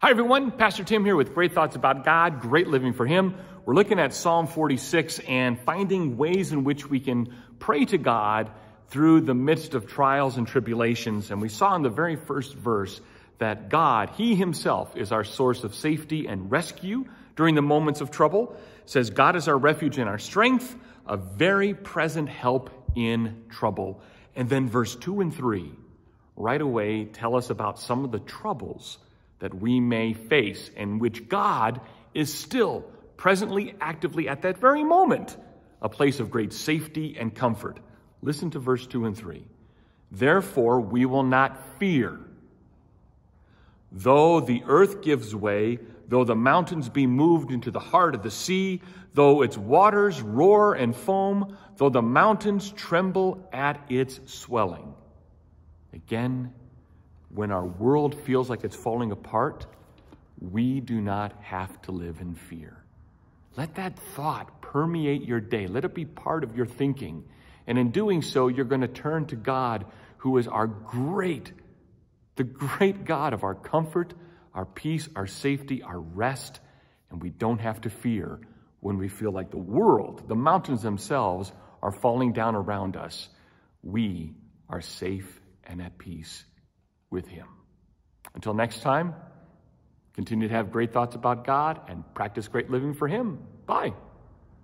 Hi, everyone. Pastor Tim here with great thoughts about God, great living for Him. We're looking at Psalm 46 and finding ways in which we can pray to God through the midst of trials and tribulations. And we saw in the very first verse that God, He Himself, is our source of safety and rescue during the moments of trouble. It says, God is our refuge and our strength, a very present help in trouble. And then verse 2 and 3 right away tell us about some of the troubles that we may face and which God is still presently, actively at that very moment, a place of great safety and comfort. Listen to verse 2 and 3. Therefore, we will not fear. Though the earth gives way, though the mountains be moved into the heart of the sea, though its waters roar and foam, though the mountains tremble at its swelling. Again when our world feels like it's falling apart, we do not have to live in fear. Let that thought permeate your day. Let it be part of your thinking. And in doing so, you're going to turn to God, who is our great, the great God of our comfort, our peace, our safety, our rest. And we don't have to fear when we feel like the world, the mountains themselves, are falling down around us. We are safe and at peace with Him. Until next time, continue to have great thoughts about God and practice great living for Him. Bye.